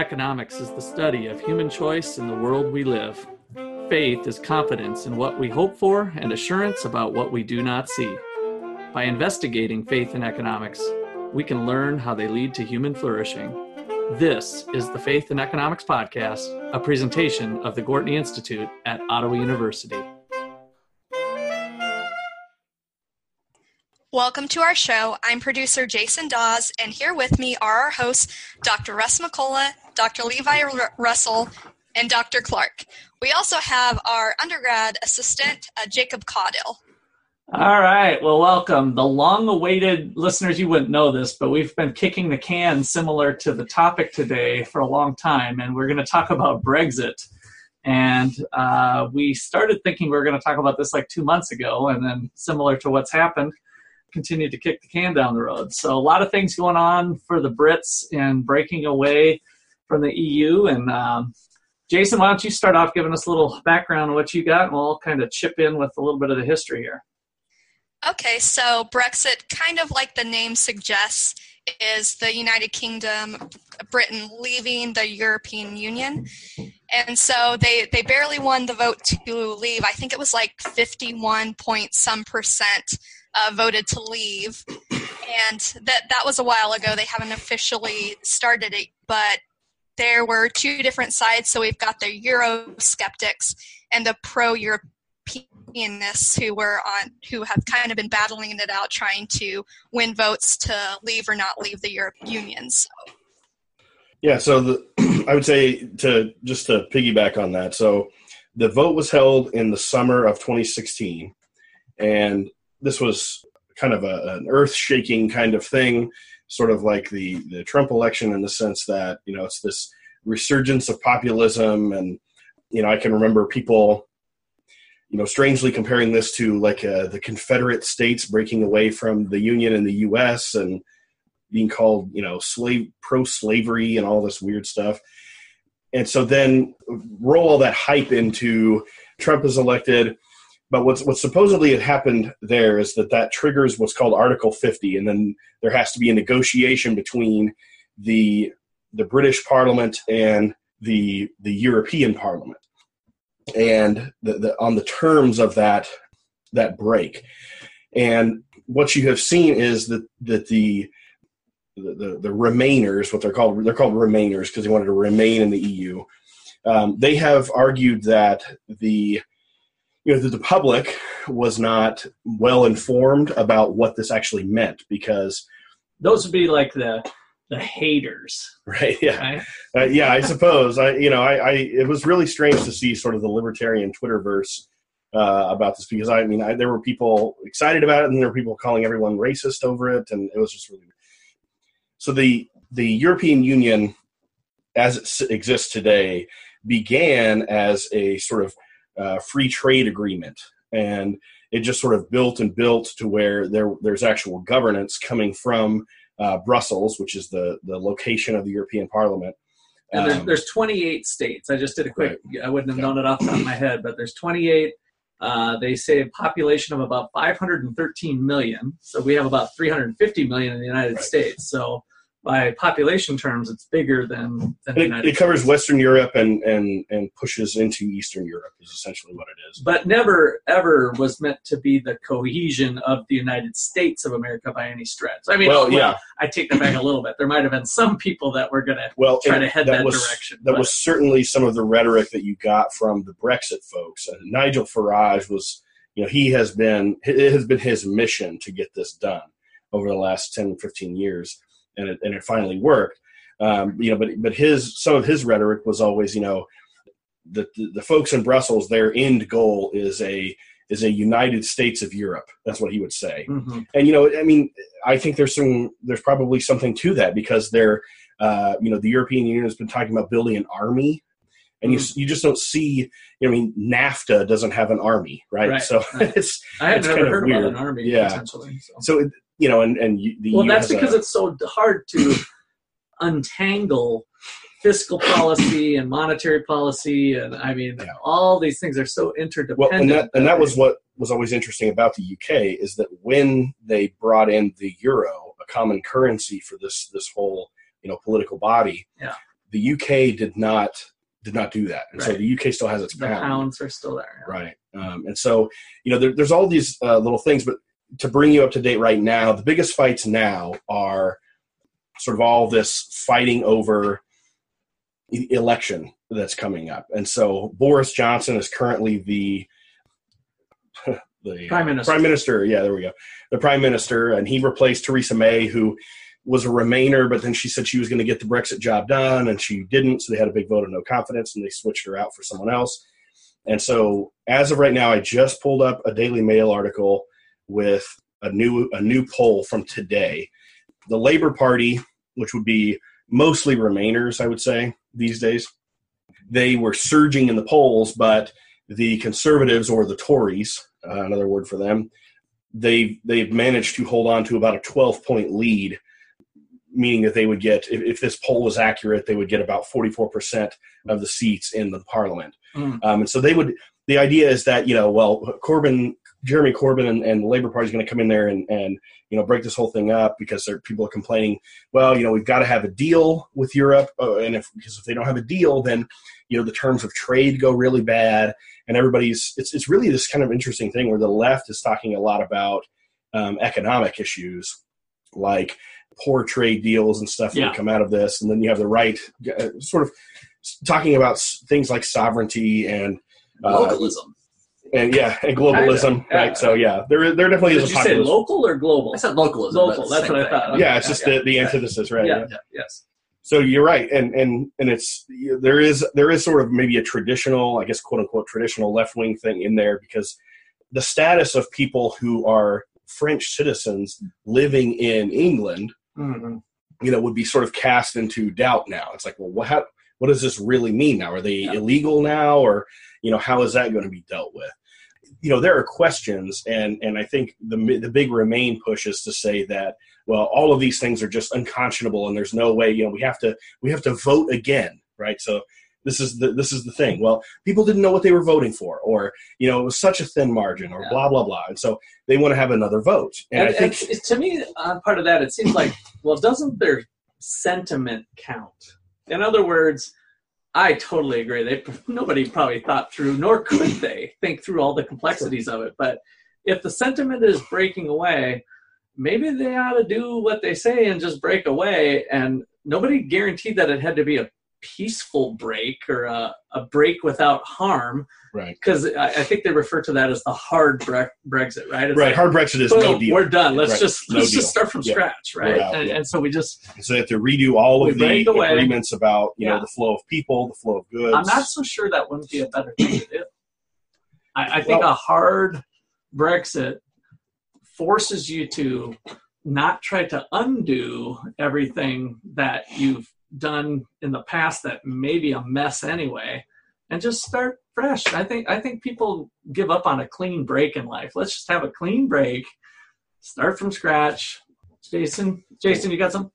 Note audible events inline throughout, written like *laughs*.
Economics is the study of human choice in the world we live. Faith is confidence in what we hope for and assurance about what we do not see. By investigating faith and economics, we can learn how they lead to human flourishing. This is the Faith and Economics Podcast, a presentation of the Gwartney Institute at Ottawa University. Welcome to our show. I'm producer Jason Dawes, and here with me are our hosts, Dr. Russ McCullough, Dr. Levi Russell, and Dr. Clark. We also have our undergrad assistant, uh, Jacob Caudill. All right. Well, welcome. The long awaited listeners, you wouldn't know this, but we've been kicking the can similar to the topic today for a long time, and we're going to talk about Brexit. And uh, we started thinking we were going to talk about this like two months ago, and then similar to what's happened, continued to kick the can down the road. So a lot of things going on for the Brits in breaking away from the EU. And um, Jason, why don't you start off giving us a little background on what you got, and we'll kind of chip in with a little bit of the history here. Okay, so Brexit, kind of like the name suggests, is the United Kingdom, Britain leaving the European Union. And so they, they barely won the vote to leave. I think it was like 51 point some percent uh, voted to leave, and that that was a while ago. They haven't officially started it, but there were two different sides. So we've got the Euro skeptics and the pro Europeanists who were on who have kind of been battling it out, trying to win votes to leave or not leave the European Union. So. Yeah, so the, *clears throat* I would say to just to piggyback on that. So the vote was held in the summer of 2016, and this was kind of a, an earth-shaking kind of thing, sort of like the the Trump election in the sense that you know it's this resurgence of populism, and you know I can remember people, you know, strangely comparing this to like uh, the Confederate States breaking away from the Union in the U.S. and being called you know slave pro-slavery and all this weird stuff. And so then roll all that hype into Trump is elected but what's what supposedly had happened there is that that triggers what's called Article 50, and then there has to be a negotiation between the the British Parliament and the the European Parliament, and the, the, on the terms of that that break. And what you have seen is that that the the, the, remainers, what they're called, they're called remainers because they wanted to remain in the EU. Um, they have argued that the you know, the, the public was not well informed about what this actually meant because those would be like the the haters, *laughs* right? Yeah, right? Uh, yeah. I suppose I, you know, I, I, it was really strange to see sort of the libertarian Twitterverse uh, about this because I mean, I, there were people excited about it, and there were people calling everyone racist over it, and it was just really. So the the European Union, as it exists today, began as a sort of uh, free trade agreement, and it just sort of built and built to where there there's actual governance coming from uh, Brussels, which is the the location of the European Parliament. And there's, um, there's 28 states. I just did a quick. Right. I wouldn't have known it off the top of my head, but there's 28. Uh, they say a population of about 513 million. So we have about 350 million in the United right. States. So by population terms, it's bigger than, than it, it, covers Western Europe and, and, and pushes into Eastern Europe is essentially what it is. But never ever was meant to be the cohesion of the United States of America by any stretch. I mean, well, well yeah. I take that back a little bit. There might have been some people that were going to well, try to head that, that was, direction. That but. was certainly some of the rhetoric that you got from the Brexit folks. Uh, Nigel Farage was, you know, he has been it has been his mission to get this done over the last 10, 15 years and it, and it finally worked. Um, you know, but but his some of his rhetoric was always, you know, the, the, the folks in Brussels, their end goal is a is a United States of Europe. That's what he would say. Mm-hmm. And you know, I mean, I think there's some there's probably something to that because they're uh, you know the European Union has been talking about building an army. And mm-hmm. you, you just don't see. You know, I mean, NAFTA doesn't have an army, right? right. So right. *laughs* it's I have never heard weird. about an army. Yeah. So, so it, you know, and and the well, that's because a, it's so hard to *coughs* untangle fiscal policy and monetary policy, and I mean, yeah. all these things are so interdependent. Well, and that and that was what was always interesting about the UK is that when they brought in the euro, a common currency for this this whole you know political body, yeah. The UK did not did not do that, and so the UK still has its The pound. pounds are still there. yeah. Right. Um, and so, you know, there, there's all these uh, little things, but to bring you up to date right now, the biggest fights now are sort of all this fighting over election that's coming up. And so Boris Johnson is currently the *laughs* the Prime Minister. Prime Minister. Yeah, there we go. The Prime Minister, and he replaced Theresa May, who was a Remainer, but then she said she was going to get the Brexit job done, and she didn't. So they had a big vote of no confidence, and they switched her out for someone else. And so, as of right now, I just pulled up a Daily Mail article with a new a new poll from today. The Labor Party, which would be mostly Remainers, I would say these days, they were surging in the polls, but the Conservatives or the Tories, uh, another word for them, they they've managed to hold on to about a 12 point lead meaning that they would get if, if this poll was accurate they would get about 44% of the seats in the parliament Mm. um, and so they would the idea is that you know well corbyn jeremy corbyn and, and the labor party is going to come in there and, and you know break this whole thing up because there, people are complaining well you know we've got to have a deal with europe uh, and if because if they don't have a deal then you know the terms of trade go really bad and everybody's it's, it's really this kind of interesting thing where the left is talking a lot about um, economic issues like poor trade deals and stuff that Yeah. would come out of this and then you have the right uh, sort of talking about s- things like sovereignty and uh, Localism. And yeah and globalism Kinda, yeah. right so yeah there there definitely Did is you a say local or global? I said localism. Local, that's same what I thing. thought. yeah it's just yeah, the, the antithesis right Yeah. Yeah. Yes. so you're right and and and it's there is there is sort of maybe a traditional i guess quote unquote traditional left wing thing in there because the status of people who are french citizens living in england Mhm. you know would be sort of cast into doubt now it's like well what how, what does this really mean now are they Yeah. illegal now or you know how is that going to be dealt with you know there are questions and and i think the the big remain push is to say that well all of these things are just unconscionable and there's no way you know we have to we have to vote again right so this is the this is the thing well people didn't know what they were voting for or you know it was such a thin margin or Yeah. blah blah blah and so they want to have another vote and, And, i think and to me, on part of that, it seems like, well, doesn't their sentiment count? In other words, I totally agree. They nobody probably thought through, nor could they think through all the complexities of it. But if the sentiment is breaking away, maybe they ought to do what they say and just break away. And nobody guaranteed that it had to be a peaceful break or a, a break without harm, right because I, I think they refer to that as the hard bre- Brexit, right? It's right like, hard brexit is no deal We're done. Let's Right. just No let's deal. just start from Yeah. scratch, right? Out, and, yeah. and so we just So they have to redo all of the break agreements about you know the flow of people, the flow of goods. I'm not so sure that wouldn't be a better thing to do. I, I think Well- a hard Brexit forces you to not try to undo everything that you've done in the past that may be a mess anyway, and just start fresh. I think I think people give up on a clean break in life. Let's just have a clean break, start from scratch. Jason, Jason, you got some?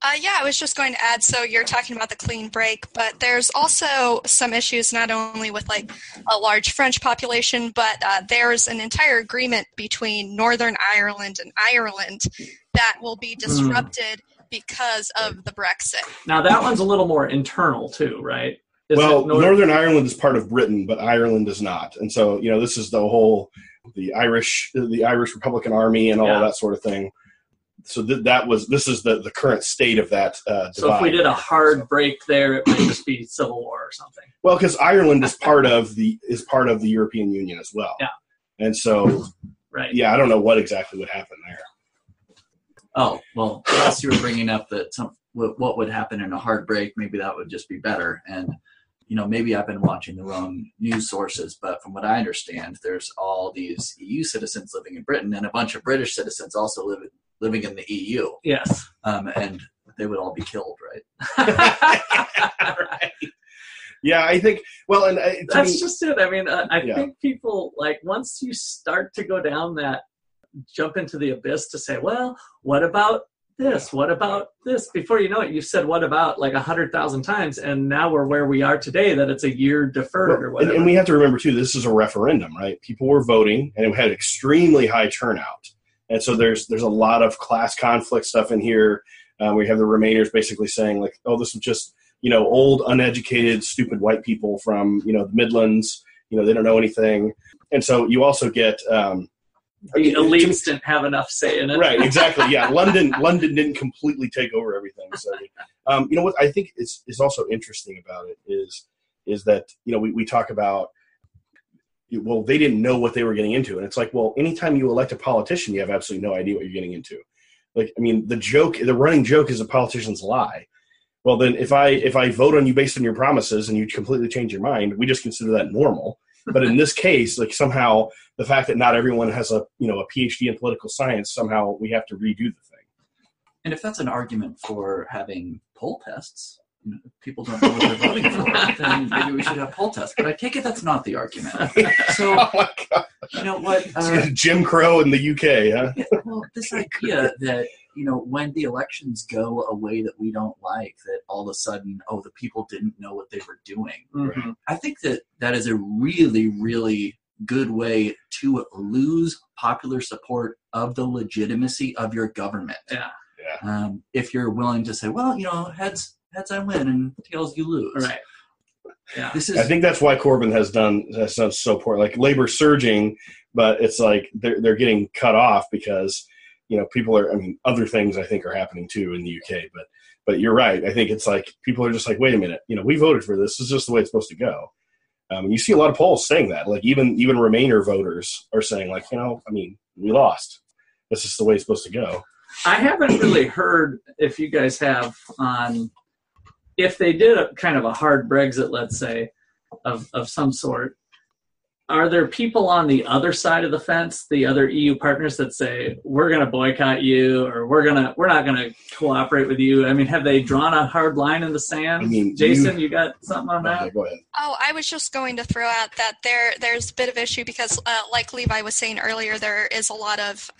Uh, yeah, I was just going to add. So you're talking about the clean break, but there's also some issues not only with like a large French population, but uh, there's an entire agreement between Northern Ireland and Ireland that will be disrupted because of the Brexit. Now that one's a little more internal too, right? Is well, it North- Northern Ireland is part of Britain, but Ireland is not, and so you know this is the whole the Irish the Irish Republican Army and all Yeah. that sort of thing. So th- that was this is the the current state of that. Uh, So if we did a hard break there, it might just be civil war or something. well, because Ireland is part of the is part of the European Union as well. Yeah. and so Right. yeah, I don't know what exactly would happen there. Oh well, unless you were bringing up that some what what would happen in a hard break, maybe that would just be better. And you know, maybe I've been watching the wrong news sources, but from what I understand, there's all these EU citizens living in Britain, and a bunch of British citizens also live living in the EU, Yes. um, and they would all be killed, right? right. *laughs* *laughs* Yeah, I think. Well, and uh, That's me, just it. I mean, uh, I Yeah. think people like once you start to go down that jump into the abyss to say, well, what about this? What about this? Before you know it, you've said what about like a hundred thousand times, and now we're where we are today. That it's a year deferred or Well, and, whatever. and we have to remember too, this is a referendum, right? People were voting, and it had extremely high turnout, and so there's there's a lot of class conflict stuff in here. Um, we have the Remainers basically saying like, "Oh, this was just you know old, uneducated, stupid white people from you know the Midlands. You know they don't know anything, and so you also get. Um, the elites didn't have enough say in it. Right, exactly. Yeah, *laughs* London London didn't completely take over everything. So, um, you know what I think is is also interesting about it is is that you know we, we talk about well they didn't know what they were getting into and it's like well anytime you elect a politician you have absolutely no idea what you're getting into like i mean the joke the running joke is a politicians lie well then if i if i vote on you based on your promises and you completely change your mind we just consider that normal but in this case like somehow the fact that not everyone has a you know a phd in political science somehow we have to redo the thing and if that's an argument for having poll tests you know, people don't know what they're voting for, *laughs* then maybe we should have poll tests. But I take it that's not the argument. So, *laughs* oh my god you know what? Uh, jim crow in the uk huh yeah, well, this idea that you know when the elections go a way that we don't like, that all of a sudden, oh, the people didn't know what they were doing. Mhm. I think that that is a really, really good way to lose popular support of the legitimacy of your government. Yeah. yeah Um, if you're willing to say, well, you know, heads heads I win and tails you lose. Right. Yeah. This is I think that's why Corbyn has done has done so poor. Like labor surging, but it's like they're they're getting cut off because you know people are. I mean, other things I think are happening too in the UK. But but you're right. I think it's like people are just like, wait a minute. You know, we voted for this. This is just the way it's supposed to go. Um, you see a lot of polls saying that. Like even even Remainer voters are saying like, you know, I mean, we lost. This is the way it's supposed to go. I haven't really heard if you guys have on if they did a kind of a hard Brexit, let's say, of of some sort. Are there people on the other side of the fence, the other EU partners that say we're going to boycott you or we're going to we're not going to cooperate with you? I mean, have they drawn a hard line in the sand? I mean, Jason, you, got something on Okay, that? go ahead. Oh, I was just going to throw out that there there's a bit of issue because, uh, like Levi was saying earlier, there is a lot of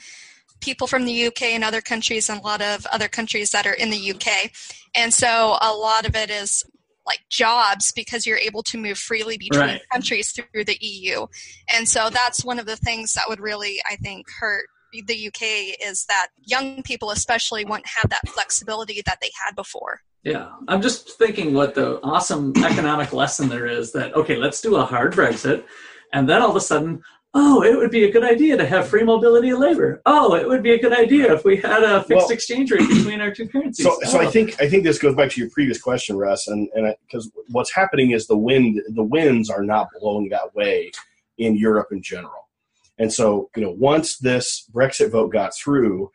people from the UK and other countries, and a lot of other countries that are in the UK, and so a lot of it is like jobs because you're able to move freely between Right. countries through the EU, and so that's one of the things that would really, I think, hurt the UK is that young people especially won't have that flexibility that they had before. Yeah, I'm just thinking what the awesome economic lesson there is that okay, let's do a hard Brexit, and then all of a sudden, oh, it would be a good idea to have free mobility of labor. Oh, it would be a good idea if we had a fixed Well- exchange rate between our two currencies. So, so I Oh. think I think this goes back to your previous question, Russ, and and because what's happening is the wind the winds are not blowing that way in Europe in general, and so you know once this Brexit vote got through,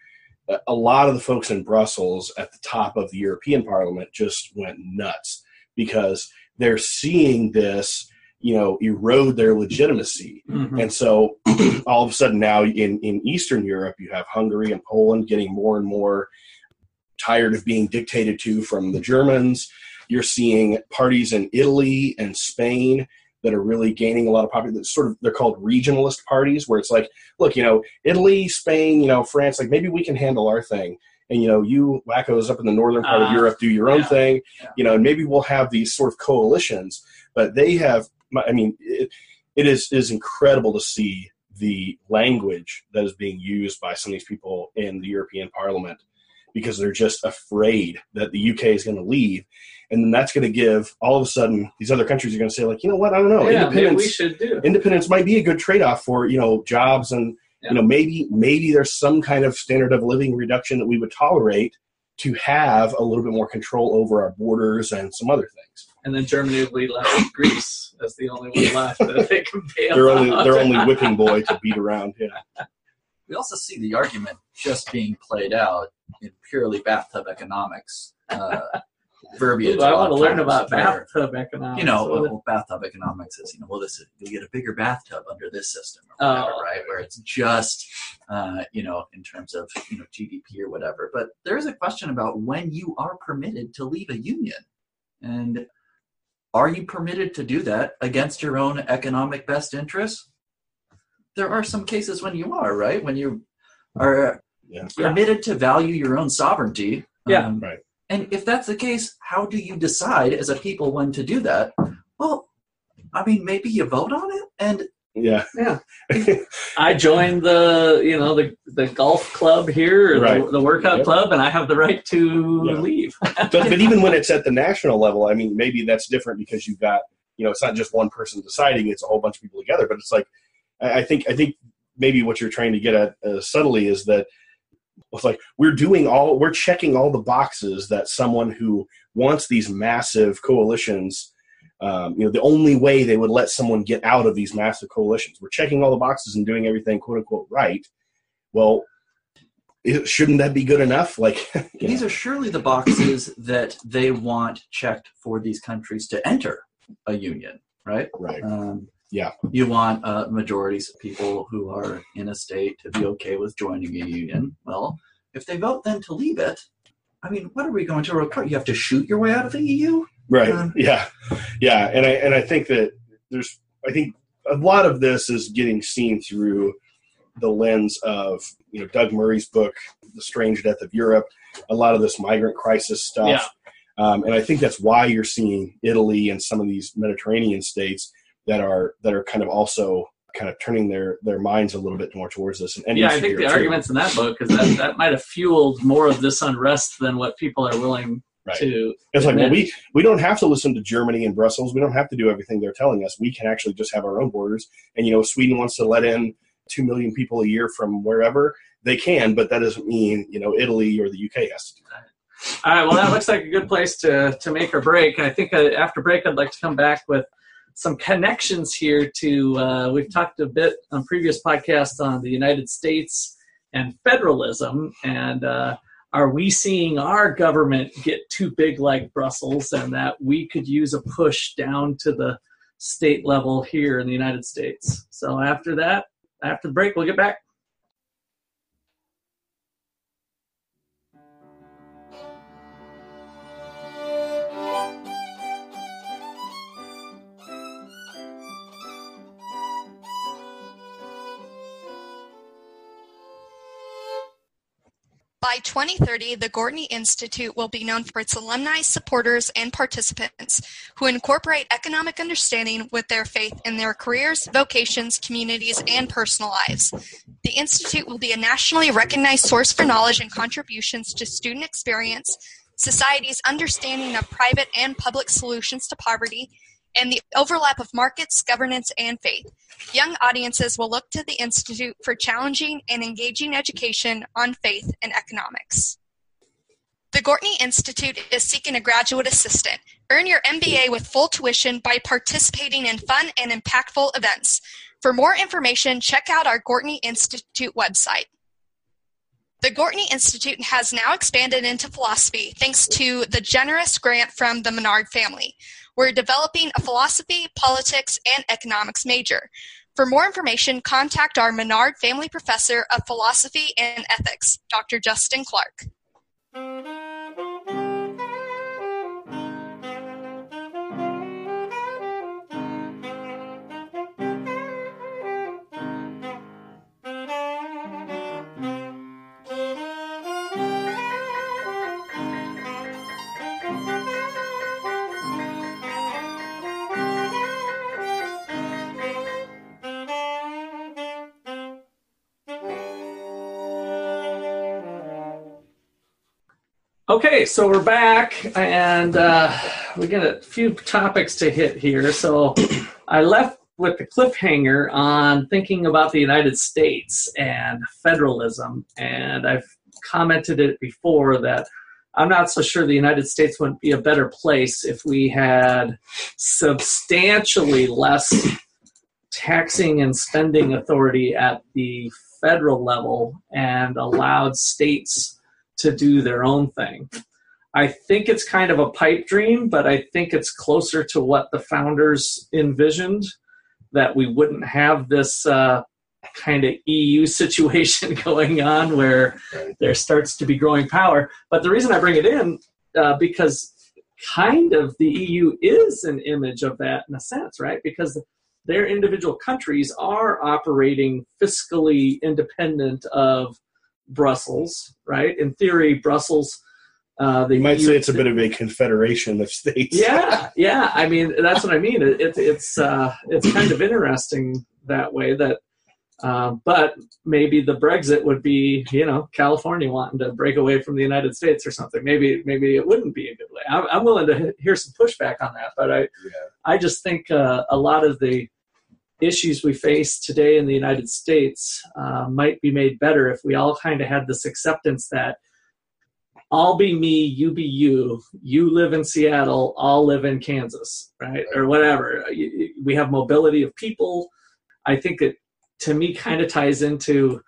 a lot of the folks in Brussels at the top of the European Parliament just went nuts because they're seeing this you know erode their legitimacy Mhm. and so *clears throat* all of a sudden now in, in Eastern Europe, you have Hungary and Poland getting more and more tired of being dictated to from the Germans. You're seeing parties in Italy and Spain that are really gaining a lot of popularity. Sort of, they're called regionalist parties, where it's like, look, you know, Italy, Spain, you know, France, like maybe we can handle our thing, and you know, you wackos up in the northern part of Ah, Europe do your own yeah, thing, yeah. you know, and maybe we'll have these sort of coalitions. But they have, I mean, it, it is it is incredible to see the language that is being used by some of these people in the European Parliament because they're just afraid that the UK is going to leave, and then that's going to give all of a sudden these other countries are going to say like, you know what, I don't know, yeah, maybe we independence should do. independence might be a good trade off for you know jobs and Yeah. you know maybe maybe there's some kind of standard of living reduction that we would tolerate to have a little bit more control over our borders and some other things. And then Germany will be left with Greece as the only one left that they can bail They're only out. they're only whipping boy to beat around. Yeah. *laughs* we also see the argument just being played out in purely bathtub economics uh, *laughs* verbiage. Ooh, I a lot want to learn about where, bathtub economics. You know, What is- well, bathtub economics is, you know, well, this is, you get a bigger bathtub under this system, or whatever, Oh. right? Where it's just, uh, you know, in terms of, you know, GDP or whatever. But there is a question about when you are permitted to leave a union. And are you permitted to do that against your own economic best interests? There are some cases when you are, right? When you are Yeah. permitted to value your own sovereignty. Yeah. Um, Right. And if that's the case, how do you decide as a people when to do that? Well, I mean, maybe you vote on it. And Yeah. Yeah. I joined the you know the the golf club here, Right. the, the workout Yep. club, and I have the right to Yeah. leave. but, but even when *laughs* it's at the national level, I mean, maybe that's different because you've got, you know, it's not just one person deciding; it's a whole bunch of people together. But it's like, I, I think, I think maybe what you're trying to get at uh, subtly is that it's like we're doing all, we're checking all the boxes that someone who wants these massive coalitions. Um, you know, the only way they would let someone get out of these massive coalitions. We're checking all the boxes and doing everything "quote unquote" right. Well, it, shouldn't that be good enough? Like, *laughs* These know, are surely the boxes that they want checked for these countries to enter a union, right? right? Um, Yeah. You want uh, majorities of people who are in a state to be okay with joining a union. Well, if they vote then to leave it, I mean, what are we going to require? You have to shoot your way out of the EU? Right Um, yeah yeah and i and i think that there's i think a lot of this is getting seen through the lens of you know doug murray's book the strange death of europe a lot of this migrant crisis stuff Yeah. um, and i think that's why you're seeing italy and some of these mediterranean states that are that are kind of also kind of turning their their minds a little bit more towards this and, and yeah, I think the too. arguments in that book is that that might have fueled more of this unrest than what people are willing Right. to. It's like, well, we we don't have to listen to Germany and Brussels. We don't have to do everything they're telling us. We can actually just have our own borders. And you know, Sweden wants to let in two million people a year from wherever they can, but that doesn't mean you know Italy or the UK has to do that. All right, well, that looks like a good place to to make our break. I think uh, after break, I'd like to come back with some connections here to. Uh, we've talked a bit on previous podcasts on the United States and federalism, and uh, are we seeing our government get too big like Brussels, and that we could use a push down to the state level here in the United States? So after that, after the break, we'll get back. By 2030, the Gwartney Institute will be known for its alumni, supporters, and participants who incorporate economic understanding with their faith in their careers, vocations, communities, and personal lives. The Institute will be a nationally recognized source for knowledge and contributions to student experience, society's understanding of private and public solutions to poverty, and the overlap of markets, governance, and faith. Young audiences will look to the Institute for challenging and engaging education on faith and economics. The Gwartney Institute is seeking a graduate assistant. Earn your MBA with full tuition by participating in fun and impactful events. For more information, check out our Gwartney Institute website. The Gwartney Institute has now expanded into philosophy thanks to the generous grant from the Menard family. We're developing a philosophy, politics, and economics major. For more information, contact our Menard Family Professor of Philosophy and Ethics, Dr. Justin Clark. Okay, so we're back, and uh, we got a few topics to hit here. So I left with the cliffhanger on thinking about the United States and federalism, and I've commented it before that I'm not so sure the United States would be a better place if we had substantially less taxing and spending authority at the federal level and allowed states to do their own thing. I think it's kind of a pipe dream, but I think it's closer to what the founders envisioned that we wouldn't have this uh, kind of EU *laughs* situation *laughs* going on where there starts to be growing power. But the reason I bring it in, uh, because kind of the EU is an image of that in a sense, right? Because their individual countries are operating fiscally independent of Brussels, right? In theory, Brussels. Uh, the You might EU say it's a bit of a confederation of states. yeah, yeah. I mean, that's what I mean. It, it, it's uh, it's kind of interesting that way. That, uh, but maybe the Brexit would be, you know, California wanting to break away from the United States or something. Maybe maybe it wouldn't be a good way. I'm, I'm willing to hear some pushback on that, but I yeah. I just think uh, a lot of the issues we face today in the United States uh, might be made better if we all kind of had this acceptance that I'll be me, you be you. You live in Seattle, I'll live in Kansas, right? Or whatever. We have mobility of people. I think it, to me, kind of ties into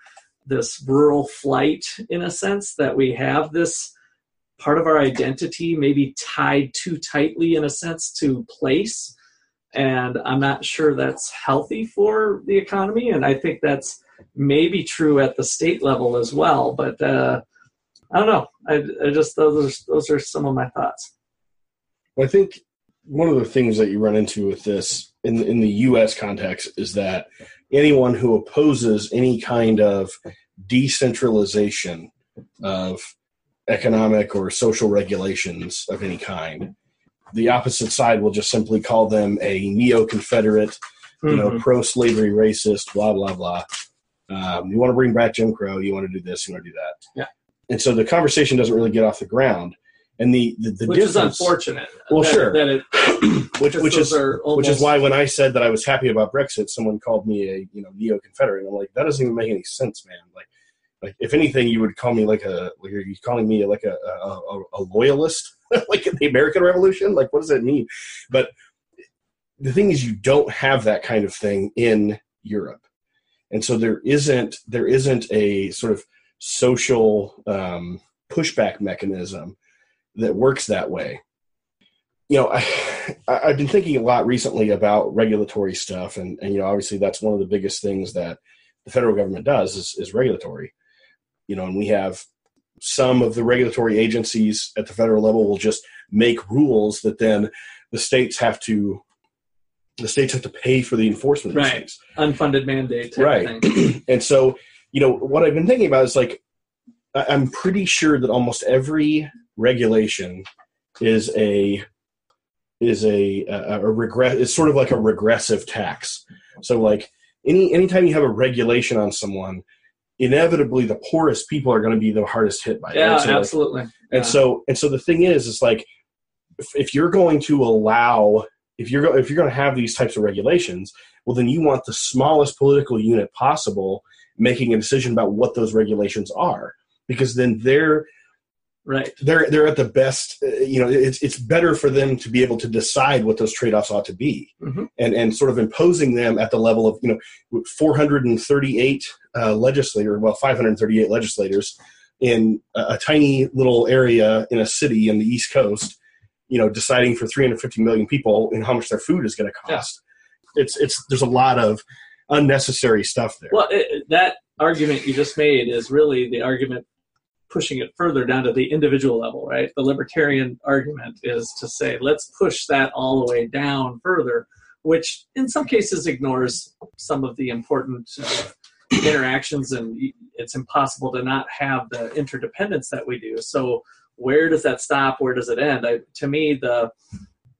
this rural flight in a sense that we have this part of our identity maybe tied too tightly in a sense to place. And I'm not sure that's healthy for the economy. And I think that's maybe true at the state level as well. But, uh, I don't know. I, I just those are, those are some of my thoughts. I think one of the things that you run into with this in in the U.S. context is that anyone who opposes any kind of decentralization of economic or social regulations of any kind, the opposite side will just simply call them a neo-Confederate, mm-hmm. you know, mm-hmm. pro-slavery racist, blah blah blah. Um, you want to bring back Jim Crow, you want to do this, you want to do that. Yeah and so the conversation doesn't really get off the ground. And the the, the which is unfortunate. Well, that, sure. That it, *clears throat* which which is almost, which is why when I said that I was happy about Brexit, someone called me a you know neo Confederate. I'm like, that doesn't even make any sense, man. Like, like if anything, you would call me like a like you're calling me like a a, a loyalist, *laughs* like the American Revolution? Like, what does that mean? But the thing is, you don't have that kind of thing in Europe, and so there isn't there isn't a sort of social um, pushback mechanism that works that way. You know, I, have been thinking a lot recently about regulatory stuff, and, and you know, obviously that's one of the biggest things that the federal government does is, is regulatory. You know, and we have some of the regulatory agencies at the federal level will just make rules that then the states have to the states have to pay for the enforcement right. unfunded mandate right. *clears throat* and so you know what I've been thinking about is like I'm pretty sure that almost every regulation is a is a a, a regress is sort of like a regressive tax. So like any anytime you have a regulation on someone, inevitably the poorest people are going to be the hardest hit by it. Yeah, so absolutely. Like, and so and so the thing is, is like if, if you're going to allow if you're go, if you're going to have these types of regulations, well then you want the smallest political unit possible making a decision about what those regulations are because then they're right they're they're at the best uh, you know it's it's better for them to be able to decide what those trade-offs ought to be mm-hmm. and and sort of imposing them at the level of you know 438 uh, legislator well 538 legislators in a, a, tiny little area in a city in the east coast you know deciding for 350 million people and how much their food is going to cost yeah. it's it's there's a lot of unnecessary stuff there. Well, it, that argument you just made is really the argument pushing it further down to the individual level, right? The libertarian argument is to say, let's push that all the way down further, which in some cases ignores some of the important uh, interactions, and it's impossible to not have the interdependence that we do. So, where does that stop? Where does it end? I, to me, the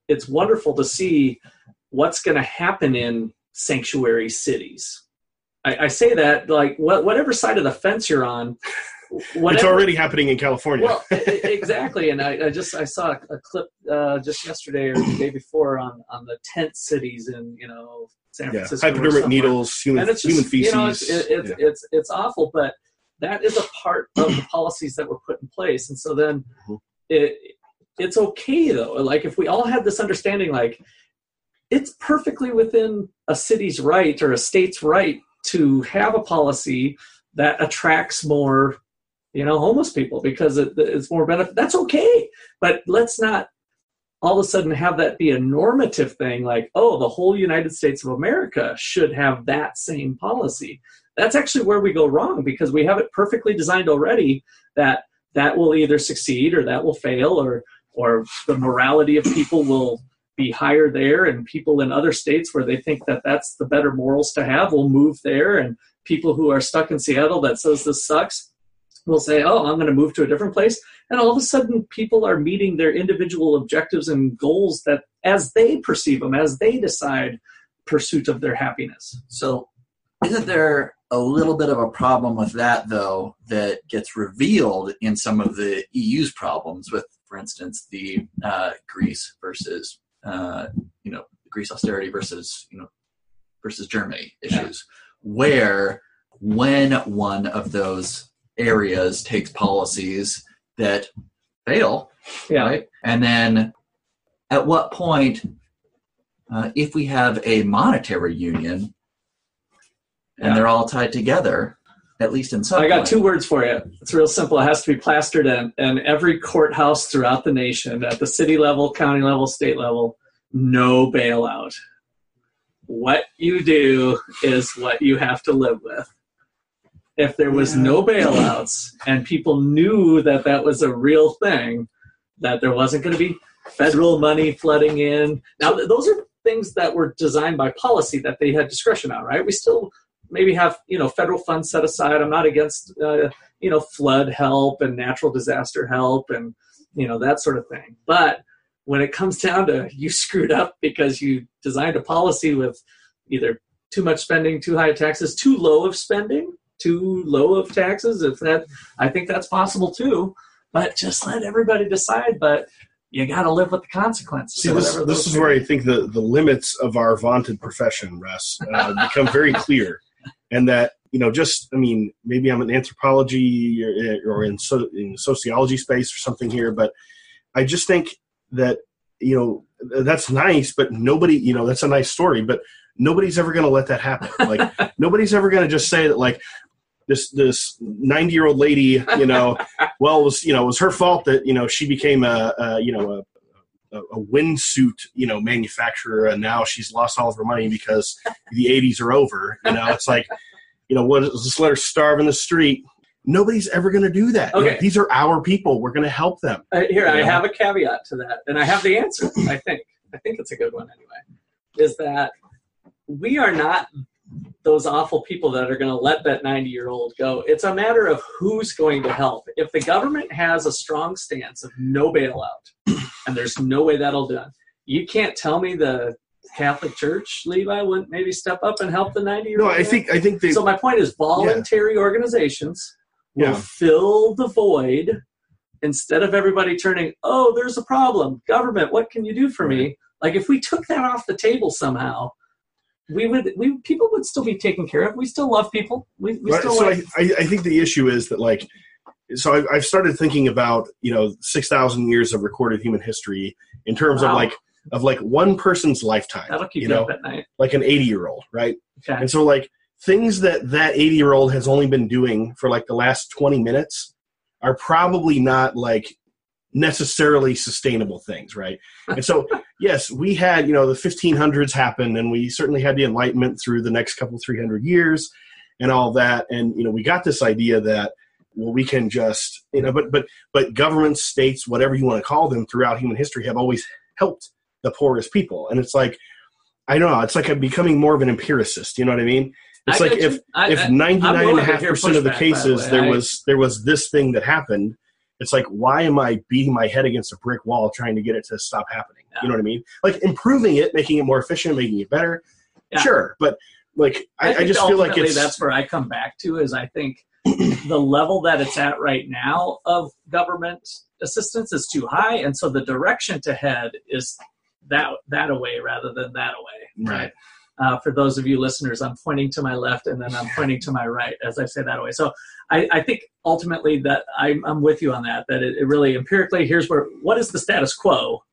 it's wonderful to see what's going to happen in sanctuary cities. I, I say that like what, whatever side of the fence you're on. Whatever, it's already happening in California. Well, exactly, and I, I, just I saw a, clip uh, just yesterday or the day before on on the tent cities in you know San Francisco. Yeah. Hypodermic needles, human, just, human feces. You know, it's it, it's, yeah. it's it's awful, but that is a part of the policies that were put in place, and so then mm-hmm. it it's okay though. Like if we all had this understanding, like it's perfectly within a city's right or a state's right to have a policy that attracts more you know homeless people because it, it's more benefit that's okay. But let's not all of a sudden have that be a normative thing like oh the whole united states of america should have that same policy. That's actually where we go wrong because we have it perfectly designed already that that will either succeed or that will fail or or the morality of people will be higher there and people in other states where they think that that's the better morals to have will move there and people who are stuck in seattle that says this sucks will say oh i'm going to move to a different place and all of a sudden people are meeting their individual objectives and goals that as they perceive them as they decide pursuit of their happiness. So, isn't there a little bit of a problem with that, though, that gets revealed in some of the EU's problems with, for instance, the uh, Greece versus, uh, you know, Greece austerity versus, you know, versus Germany issues, yeah. where when one of those areas takes policies that fail, yeah. right, and then at what point, uh, if we have a monetary union, and yeah. they're all tied together, at least in some. I got way. two words for you. It's real simple. It has to be plastered in, and every courthouse throughout the nation, at the city level, county level, state level, no bailout. What you do is what you have to live with. If there was no bailouts and people knew that that was a real thing, that there wasn't going to be federal money flooding in. Now, those are things that were designed by policy that they had discretion on, right? We still maybe have you know federal funds set aside. I'm not against uh, you know flood help and natural disaster help and you know that sort of thing. But when it comes down to you screwed up because you designed a policy with either too much spending, too high taxes, too low of spending, too low of taxes. If that, I think that's possible too. But just let everybody decide. But you got to live with the consequences. See, this, this is where I think the, the limits of our vaunted profession, Russ, uh, *laughs* become very clear and that you know just i mean maybe i'm in anthropology or, or in, so, in sociology space or something here but i just think that you know that's nice but nobody you know that's a nice story but nobody's ever going to let that happen like *laughs* nobody's ever going to just say that like this this 90 year old lady you know *laughs* well it was you know it was her fault that you know she became a, a you know a a windsuit, you know, manufacturer, and now she's lost all of her money because the '80s are over. You know, it's like, you know, what? Just let her starve in the street. Nobody's ever going to do that. Okay. You know, these are our people. We're going to help them. Uh, here, I know? have a caveat to that, and I have the answer. I think. I think it's a good one anyway. Is that we are not those awful people that are going to let that 90 year old go. It's a matter of who's going to help. If the government has a strong stance of no bailout, and there's no way that'll done, you can't tell me the Catholic Church, Levi, wouldn't maybe step up and help the 90 year old. No, I think I think they. So my point is, voluntary yeah. organizations will yeah. fill the void instead of everybody turning. Oh, there's a problem. Government, what can you do for me? Like if we took that off the table somehow we would we people would still be taken care of. We still love people. We, we right. still so like, I, I think the issue is that like so I've, I've started thinking about you know six thousand years of recorded human history in terms wow. of like of like one person's lifetime. That'll keep you know, up at night. Like an eighty year old, right? Okay. And so like things that that eighty year old has only been doing for like the last twenty minutes are probably not like necessarily sustainable things, right? And so, *laughs* yes, we had, you know, the 1500s happen, and we certainly had the Enlightenment through the next couple, 300 years and all that. And, you know, we got this idea that, well, we can just, you know, but, but, but governments, states, whatever you want to call them throughout human history have always helped the poorest people. And it's like, I don't know, it's like I'm becoming more of an empiricist, you know what I mean? It's I like if, I, if 99.5% of the cases the there was, there was this thing that happened, it's like why am i beating my head against a brick wall trying to get it to stop happening? Yeah. you know what i mean? Like improving it making it more efficient making it better. Yeah. sure but like i, I, I just feel like it's that's where i come back to is i think the level that it's at right now of government assistance is too high and so the direction to head is that that away rather than that away right uh, for those of you listeners, I'm pointing to my left and then I'm pointing to my right as I say that way. So I, I think ultimately that I'm, I'm, with you on that, that it, it, really empirically, here's where, what is the status quo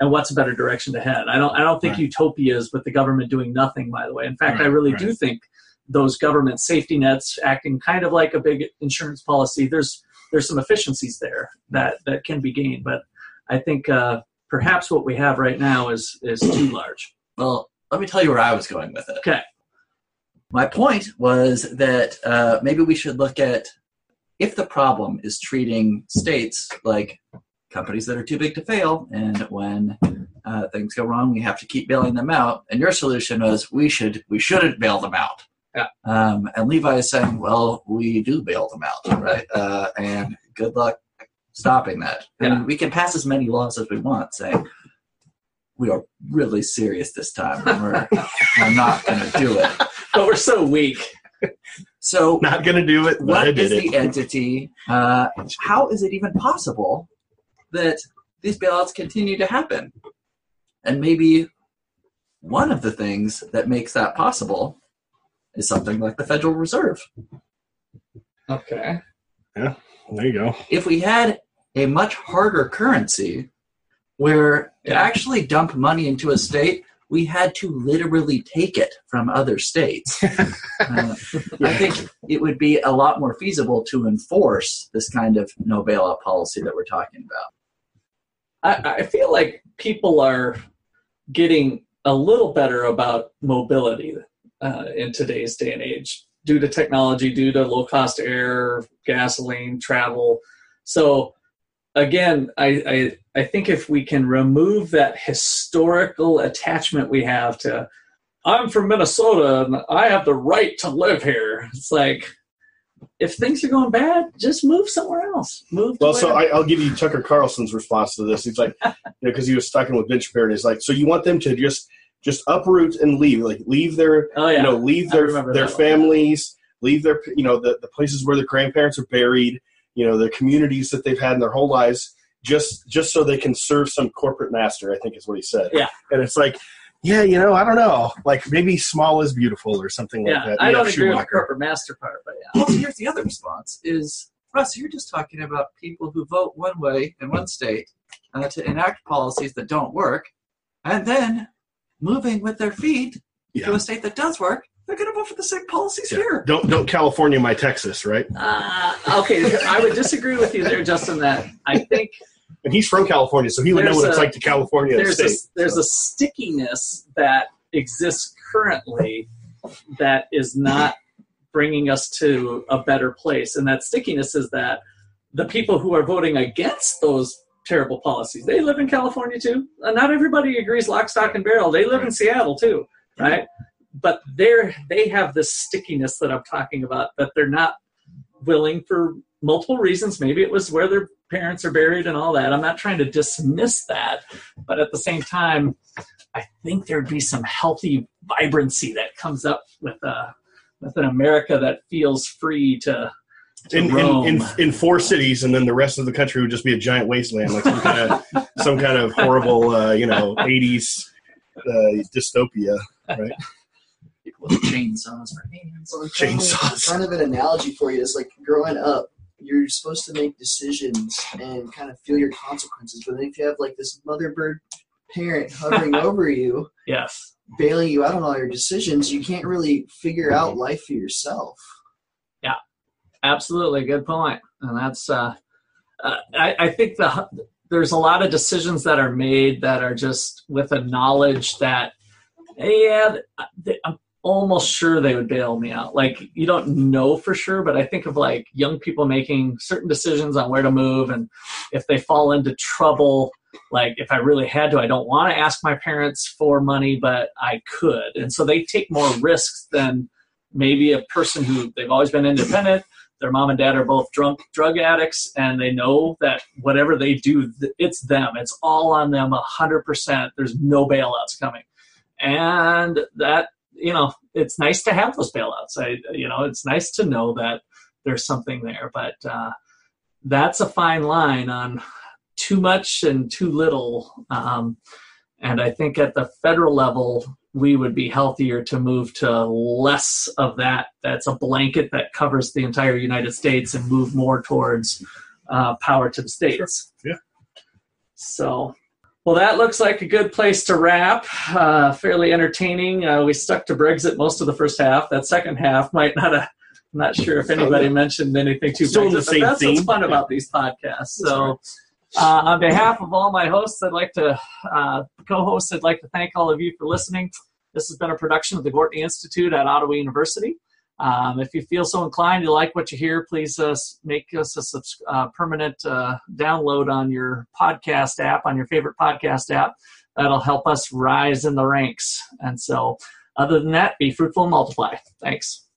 and what's a better direction to head? I don't, I don't think right. utopias with the government doing nothing, by the way. In fact, right, I really right. do think those government safety nets acting kind of like a big insurance policy, there's, there's some efficiencies there that, that can be gained. But I think uh, perhaps what we have right now is, is too large. Well, let me tell you where I was going with it. Okay. My point was that uh, maybe we should look at if the problem is treating states like companies that are too big to fail, and when uh, things go wrong, we have to keep bailing them out. And your solution was we should we shouldn't bail them out. Yeah. Um, and Levi is saying, well, we do bail them out, right? Uh, and good luck stopping that. Yeah. And we can pass as many laws as we want, saying we are really serious this time. And we're, we're not going to do it. But we're so weak. So, Not going to do it, but I did is it. the entity? Uh, how is it even possible that these bailouts continue to happen? And maybe one of the things that makes that possible is something like the Federal Reserve. Okay. Yeah. There you go. if we had a much harder currency where to actually dump money into a state, we had to literally take it from other states. *laughs* Uh, I think it would be a lot more feasible to enforce this kind of no bailout policy that we're talking about. I, I feel like people are getting a little better about mobility uh, in today's day and age due to technology, due to low cost air, gasoline, travel. So, again, I, I, I think if we can remove that historical attachment we have to, I'm from Minnesota and I have the right to live here. It's like, if things are going bad, just move somewhere else. Move. Well, so I, I'll give you Tucker Carlson's response to this. He's like, *laughs* you know, because he was talking with Ben Shapiro, and he's like, so you want them to just just uproot and leave, like leave their, oh yeah, you know, leave their their that one. families, leave their, you know, the, the places where their grandparents are buried, you know, the communities that they've had in their whole lives, just just so they can serve some corporate master. I think is what he said. Yeah. and it's like. Yeah, you know, I don't know. Like maybe small is beautiful or something like yeah, that. I Yeah, don't agree with the corporate master part, but yeah. Well, here's the other response: is Russ, you're just talking about people who vote one way in one state uh, to enact policies that don't work, and then moving with their feet to a state that does work. They're going to vote for the same policies Yeah. here. Don't don't California my Texas, right? Uh, okay, I would disagree with you there, Justin. That I think And he's from California, so he would know There's what it's like to California there's a state. there's so. a stickiness that exists currently that is not bringing us to a better place, and that stickiness is that the people who are voting against those terrible policies they live in California too. Uh, not everybody agrees lock, stock, and barrel. They live in Seattle too, right? But they're they have this stickiness that I'm talking about that they're not willing for multiple reasons. Maybe it was where their parents are buried and all that. I'm not trying to dismiss that, but at the same time, I think there'd be some healthy vibrancy that comes up with uh, with an America that feels free to, to in, in, in, in four cities, and then the rest of the country would just be a giant wasteland, like some kind of some kind of horrible, uh, you know, '80s uh, dystopia. People with chainsaws for hands. Well, I'm trying, Chainsaws. trying of an analogy for you is like growing up, you're supposed to make decisions and kind of feel your consequences. But then if you have like this mother bird parent hovering *laughs* over you, yes, bailing you out on all your decisions, you can't really figure out life for yourself. Yeah, absolutely good point. point, and that's uh, uh, I, I think the there's a lot of decisions that are made that are just with a knowledge that yeah, they, I'm almost sure they would bail me out. Like you don't know for sure, but I think of like young people making certain decisions on where to move, and if they fall into trouble, like if I really had to, I don't want to ask my parents for money, but I could, and so they take more risks than maybe a person who they've always been independent. Their mom and dad are both drunk drug addicts, and they know that whatever they do, it's them. It's all on them, a hundred percent. There's no bailouts coming and that you know it's nice to have those bailouts i you know it's nice to know that there's something there but uh, that's a fine line on too much and too little um, and i think at the federal level we would be healthier to move to less of that that's a blanket that covers the entire united states and move more towards uh, power to the states Sure. Yeah. so well, that looks like a good place to wrap. Uh, fairly entertaining. Uh, we stuck to Brexit most of the first half. That second half might not have. I'm not sure if anybody mentioned anything too Still the Brexit, but same that's what's fun about these podcasts. So, uh, on behalf of all my hosts, I'd like to uh, co-hosts. I'd like to thank all of you for listening. This has been a production of the Gwartney Institute at Ottawa University. Um, if you feel so inclined, you like what you hear, please uh, make us a subs- uh, permanent uh, download on your podcast app, on your favorite podcast app. That'll help us rise in the ranks. And so, other than that, be fruitful and multiply. Thanks.